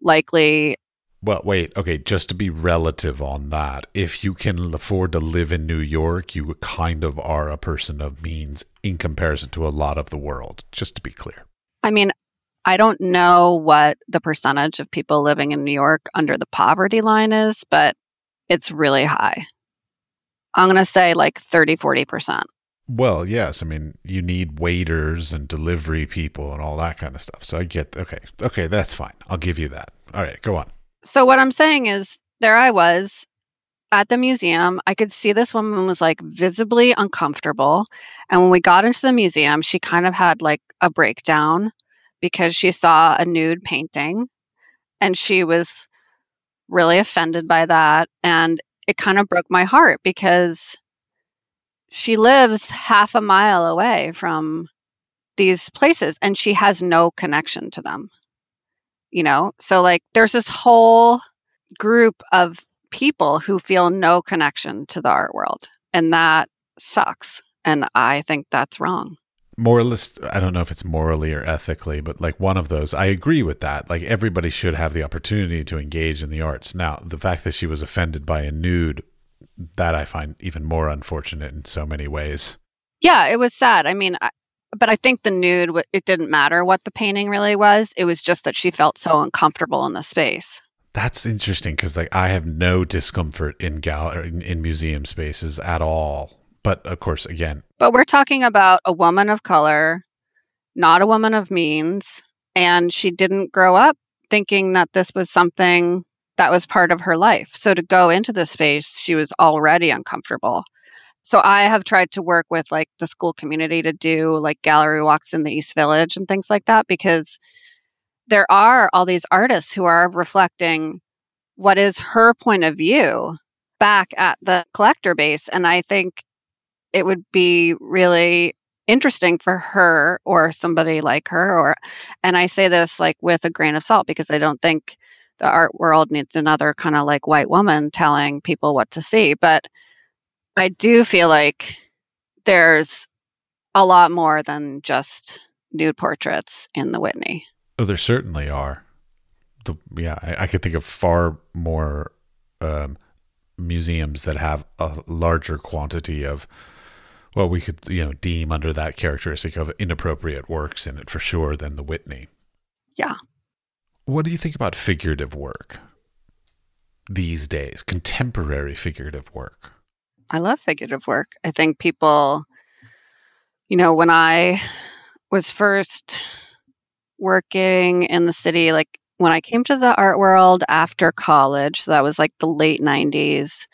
likely Well, wait. Okay, just to be relative on that, if you can afford to live in New York, you kind of are a person of means in comparison to a lot of the world, just to be clear. I mean, I don't know what the percentage of people living in New York under the poverty line is, but it's really high. I'm going to say like 30, 40%. Well, yes. I mean, you need waiters and delivery people and all that kind of stuff. So I get, okay. Okay, that's fine. I'll give you that. All right, go on. So, what I'm saying is, there I was at the museum. I could see this woman was like visibly uncomfortable. And when we got into the museum, she kind of had like a breakdown because she saw a nude painting and she was really offended by that. And it kind of broke my heart because she lives half a mile away from these places and she has no connection to them. You know, so like there's this whole group of people who feel no connection to the art world, and that sucks. And I think that's wrong. moralist i don't know if it's morally or ethically but like one of those i agree with that like everybody should have the opportunity to engage in the arts now the fact that she was offended by a nude that i find even more unfortunate in so many ways Yeah, it was sad. I mean, I, but I think the nude, it didn't matter what the painting really was. It was just that she felt so uncomfortable in the space. that's interesting because like i have no discomfort in gal in, in museum spaces at all but of course again But we're talking about a woman of color, not a woman of means, and she didn't grow up thinking that this was something that was part of her life. So to go into the space, she was already uncomfortable. So I have tried to work with like the school community to do like gallery walks in the East Village and things like that because there are all these artists who are reflecting what is her point of view back at the collector base and I think it would be really interesting for her or somebody like her or and I say this like with a grain of salt because I don't think the art world needs another kind of like white woman telling people what to see but I do feel like there's a lot more than just nude portraits in the Whitney. Oh, there certainly are. The yeah, I, I could think of far more um, museums that have a larger quantity of what we could you know deem under that characteristic of inappropriate works in it for sure than the Whitney. Yeah. What do you think about figurative work these days? Contemporary figurative work. I love figurative work. I think people, you know, when I was first working in the city, like when I came to the art world after college, so that was like the late 90s,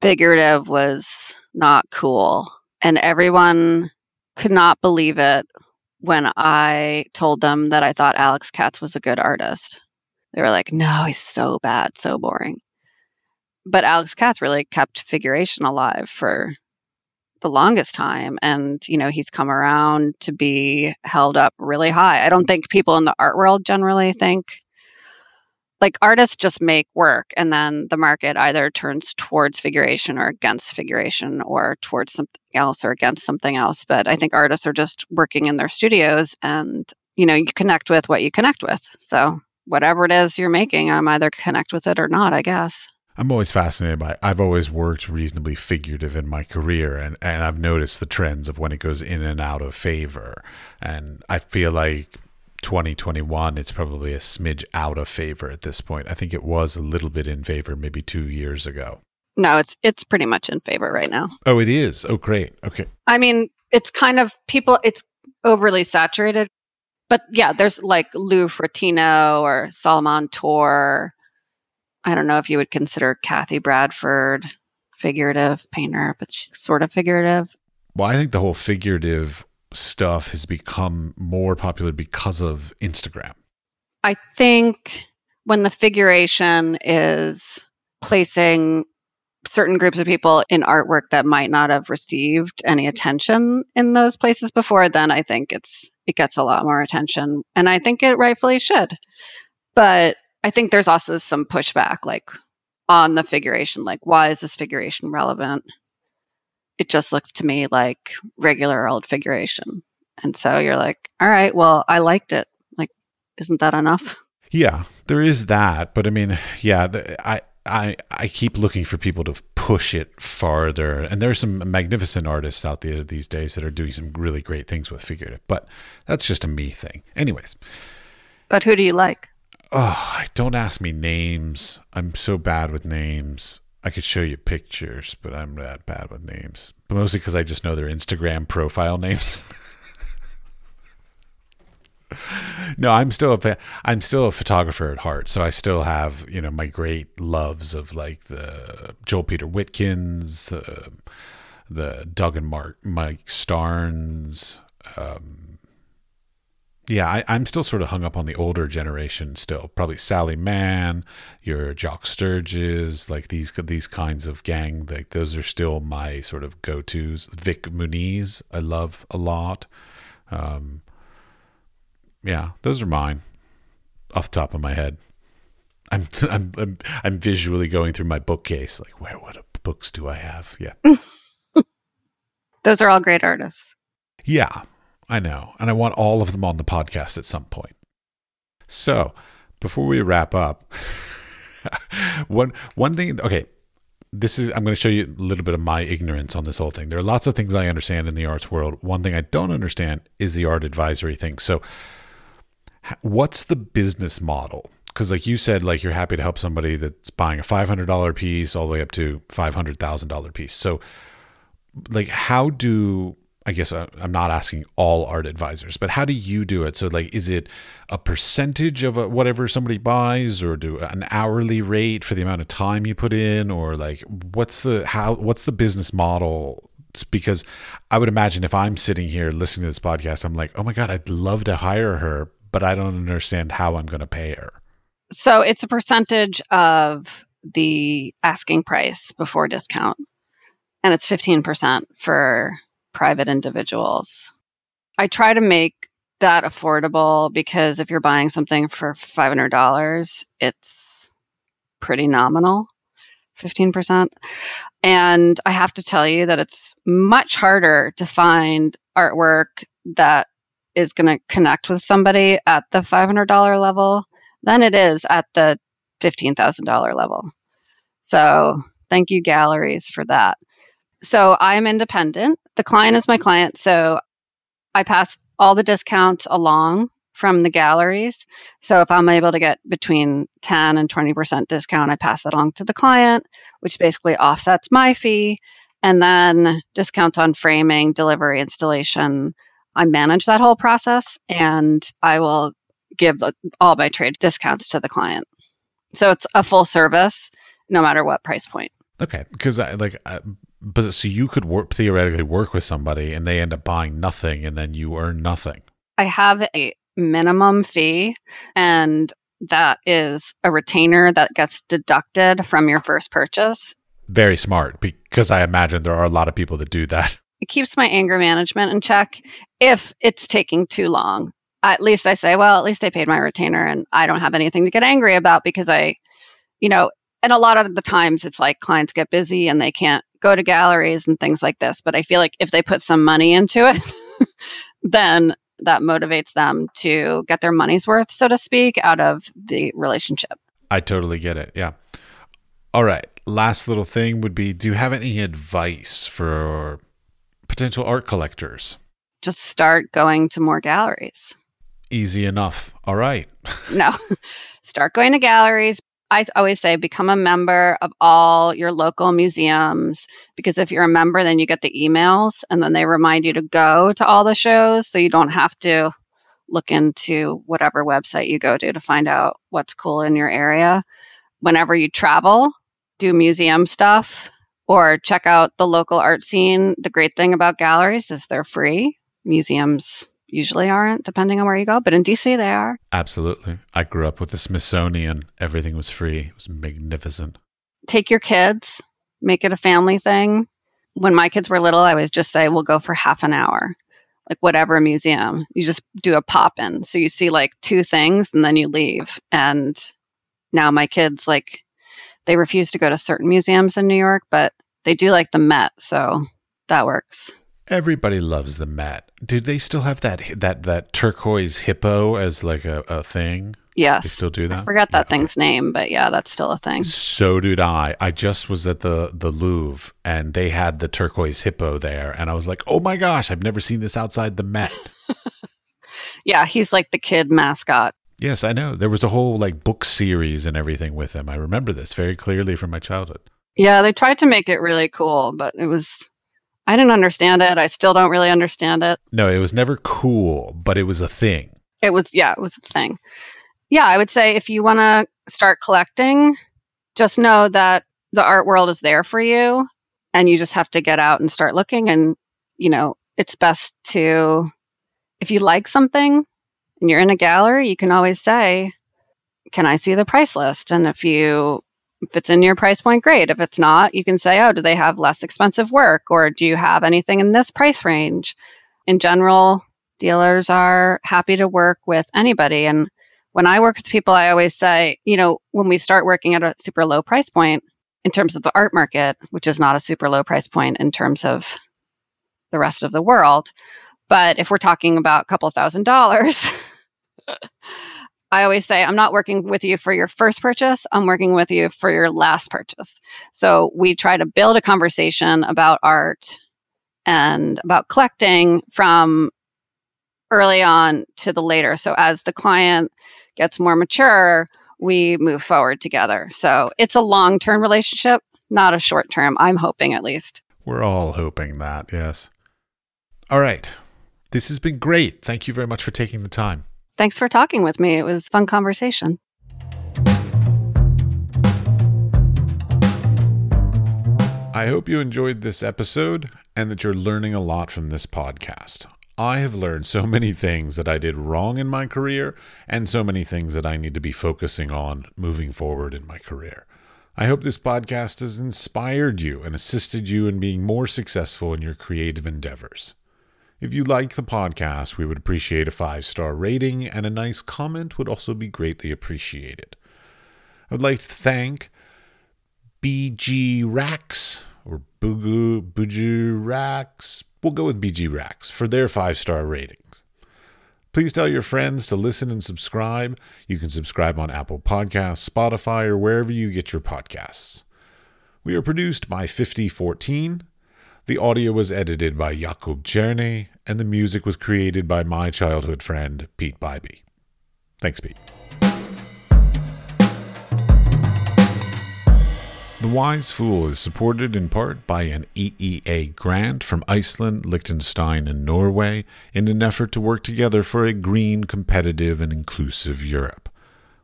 figurative was not cool. And everyone could not believe it when I told them that I thought Alex Katz was a good artist. They were like, no, he's so bad, so boring but Alex Katz really kept figuration alive for the longest time. And, you know, he's come around to be held up really high. I don't think people in the art world generally think like artists just make work and then the market either turns towards figuration or against figuration or towards something else or against something else. But I think artists are just working in their studios and you know, you connect with what you connect with. So whatever it is you're making, I'm either connect with it or not, I guess. I'm always fascinated by. I've always worked reasonably figurative in my career, and and I've noticed the trends of when it goes in and out of favor. And I feel like 2021, it's probably a smidge out of favor at this point. I think it was a little bit in favor maybe two years ago. No, it's it's pretty much in favor right now. Oh, it is. Oh, great. Okay. I mean, it's kind of people. It's overly saturated, but yeah, there's like Lou Fratino or Salman Toor I don't know if you would consider Kathy Bradford figurative painter, but she's sort of figurative. Well, I think the whole figurative stuff has become more popular because of Instagram. I think when the figuration is placing certain groups of people in artwork that might not have received any attention in those places before, then I think it's it gets a lot more attention. And I think it rightfully should. But I think there's also some pushback, like on the figuration. Like, why is this figuration relevant? It just looks to me like regular old figuration. And so you're like, all right, well, I liked it. Like, isn't that enough? Yeah, there is that. But I mean, yeah, the, I, I, I keep looking for people to push it farther. And there's some magnificent artists out there these days that are doing some really great things with figurative. But that's just a me thing. Anyways. But who do you like? Oh, don't ask me names. I'm so bad with names. I could show you pictures, but I'm that bad with names. But mostly because I just know their Instagram profile names. no, I'm still a I'm still a photographer at heart, so I still have you know my great loves of like the Joel Peter Witkins, the the Doug and Mark Mike Starns, um, yeah, I, am still sort of hung up on the older generation still. Probably Sally Mann, your Jock Sturges, like these these kinds of gang. Like those are still my sort of go tos. Vik Muniz, I love a lot. Um, yeah, those are mine, off the top of my head. I'm I'm I'm, I'm visually going through my bookcase, like where what books do I have? Yeah, those are all great artists. Yeah, I know. And I want all of them on the podcast at some point. So, before we wrap up, one one thing okay, this is I'm going to show you a little bit of my ignorance on this whole thing. There are lots of things I understand in the arts world. One thing I don't understand is the art advisory thing. So, what's the business model? Because, like you said, like you're happy to help somebody that's buying a $500 piece all the way up to $500,000 piece. So, like, how do I guess uh, I'm not asking all art advisors, but how do you do it? So, like, is it a percentage of a, whatever somebody buys, or do an hourly rate for the amount of time you put in, or like, what's the how? What's the business model? Because I would imagine if I'm sitting here listening to this podcast, I'm like, oh my god, I'd love to hire her, but I don't understand how I'm going to pay her. So it's a percentage of the asking price before discount, and it's fifteen percent for private individuals. I try to make that affordable because if you're buying something for $500, it's pretty nominal. 15%. And I have to tell you that it's much harder to find artwork that is going to connect with somebody at the $500 level than it is at the $15,000 level. So thank you, galleries, for that. So I'm independent. The client is my client. So I pass all the discounts along from the galleries. So if I'm able to get between 10 and 20% discount, I pass that along to the client, which basically offsets my fee. And then discounts on framing, delivery, installation. I manage that whole process and I will give all my trade discounts to the client. So it's a full service no matter what price point. Okay, because I like I, but so you could work theoretically work with somebody and they end up buying nothing and then you earn nothing. I have a minimum fee and that is a retainer that gets deducted from your first purchase. Very smart because I imagine there are a lot of people that do that. It keeps my anger management in check if it's taking too long. At least I say, well, at least they paid my retainer and I don't have anything to get angry about because I, you know, and a lot of the times it's like clients get busy and they can't go to galleries and things like this. But I feel like if they put some money into it, then that motivates them to get their money's worth, so to speak, out of the relationship. I totally get it. Yeah. All right. Last little thing would be do you have any advice for potential art collectors? Just start going to more galleries. Easy enough. All right. no, start going to galleries. I always say become a member of all your local museums because if you're a member, then you get the emails and then they remind you to go to all the shows. So you don't have to look into whatever website you go to to find out what's cool in your area. Whenever you travel, do museum stuff or check out the local art scene. The great thing about galleries is they're free. Museums usually aren't, depending on where you go, but in DC they are. Absolutely. I grew up with the Smithsonian. Everything was free, it was magnificent. Take your kids, make it a family thing. When my kids were little, I always just say, we'll go for half an hour like whatever museum. You just do a pop in. So you see like two things and then you leave. And now my kids like they refuse to go to certain museums in New York, but they do like the Met, so that works. Everybody loves the Met. Do they still have that that that turquoise hippo as like a, a thing? Yes. They still do that? I forgot that Yeah, thing's name, but yeah, that's still a thing. So did I. I just was at the the Louvre and they had the turquoise hippo there, and I was like, "Oh my gosh, I've never seen this outside the Met." Yeah, he's like the kid mascot. yes, I know. There was a whole like book series and everything with him. I remember this very clearly from my childhood. Yeah, they tried to make it really cool, but it was I didn't understand it. I still don't really understand it. No, it was never cool, but it was a thing. It was yeah, it was a thing. Yeah, I would say if you want to start collecting, just know that the art world is there for you and you just have to get out and start looking and you know, it's best to if you like something and you're in a gallery, you can always say, "Can I see the price list?" And if you if it's in your price point, great. If it's not, you can say, "Oh, do they have less expensive work or do you have anything in this price range?" In general, dealers are happy to work with anybody and when I work with people, I always say, you know, when we start working at a super low price point in terms of the art market, which is not a super low price point in terms of the rest of the world, but if we're talking about a couple thousand dollars, I always say, I'm not working with you for your first purchase. I'm working with you for your last purchase. So we try to build a conversation about art and about collecting from early on to the later. So as the client gets more mature, we move forward together. So it's a long term relationship, not a short term. I'm hoping at least. We're all hoping that, yes. All right. This has been great. Thank you very much for taking the time. Thanks for talking with me. It was fun conversation. I hope you enjoyed this episode and that you're learning a lot from this podcast. I have learned so many things that I did wrong in my career and so many things that I need to be focusing on moving forward in my career. I hope this podcast has inspired you and assisted you in being more successful in your creative endeavors. If you like the podcast, we would appreciate a five star rating, and a nice comment would also be greatly appreciated. I would like to thank BG Rax or Bugu Buju Rax. We'll go with BG Rax for their five star ratings. Please tell your friends to listen and subscribe. You can subscribe on Apple Podcasts, Spotify, or wherever you get your podcasts. We are produced by 5014. The audio was edited by Jakub Černý, and the music was created by my childhood friend, Peat Biby. Thanks, Peat. The Wise Fool is supported in part by an EEA grant from Iceland, Liechtenstein, and Norway in an effort to work together for a green, competitive, and inclusive Europe.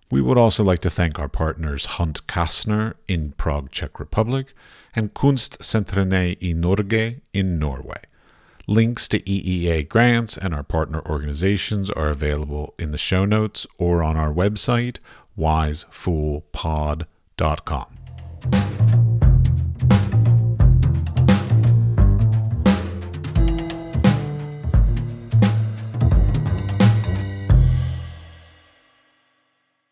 We would also like to thank our partners Hunt Kastner in Prague, Czech Republic, and Kunstsentrene i Norge in Norway. Links to EEA grants and our partner organizations are available in the show notes or on our website, wisefoolpod.com.